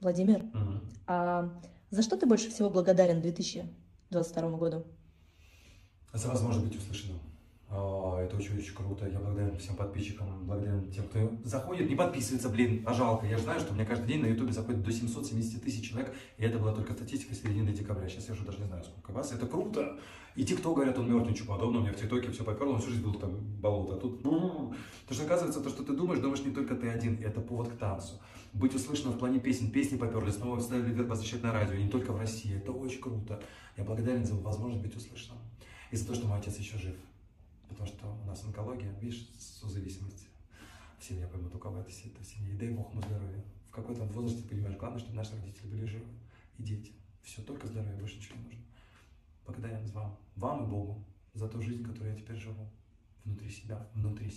Владимир, Мгм. а за что ты больше всего благодарен 2022 году? За возможность быть услышанным. А, Это очень-очень круто. Я благодарен всем подписчикам, благодарен тем, кто заходит, не подписывается, блин, а жалко. Я же знаю, что у меня каждый день на ютубе заходит до 770 тысяч человек, и это была только статистика середины декабря. Сейчас я уже даже не знаю, сколько вас. Это круто. И те, кто говорят, он мертв, ничего подобного, у меня в ТикТоке все поперло, он всю жизнь был там болото, а тут... Потому что оказывается, то, что ты думаешь, думаешь не только ты один, и это повод к танцу. Быть услышанным в плане песен, песни поперли, снова ставили вверх возвращать на радио, и не только в России, это очень круто. Я благодарен за возможность быть услышанным. И за то, что мой отец еще жив. Потому что у нас онкология, видишь, созависимость. В семье поймут, у кого это сидит в семье. И дай Бог ему здоровья. В какой-то возрасте понимаешь, главное, чтобы наши родители были живы. И дети. Все, только здоровье, больше ничего не нужно. Благодарен вам, вам и Богу за ту жизнь, которую я теперь живу. Внутри себя, внутри себя.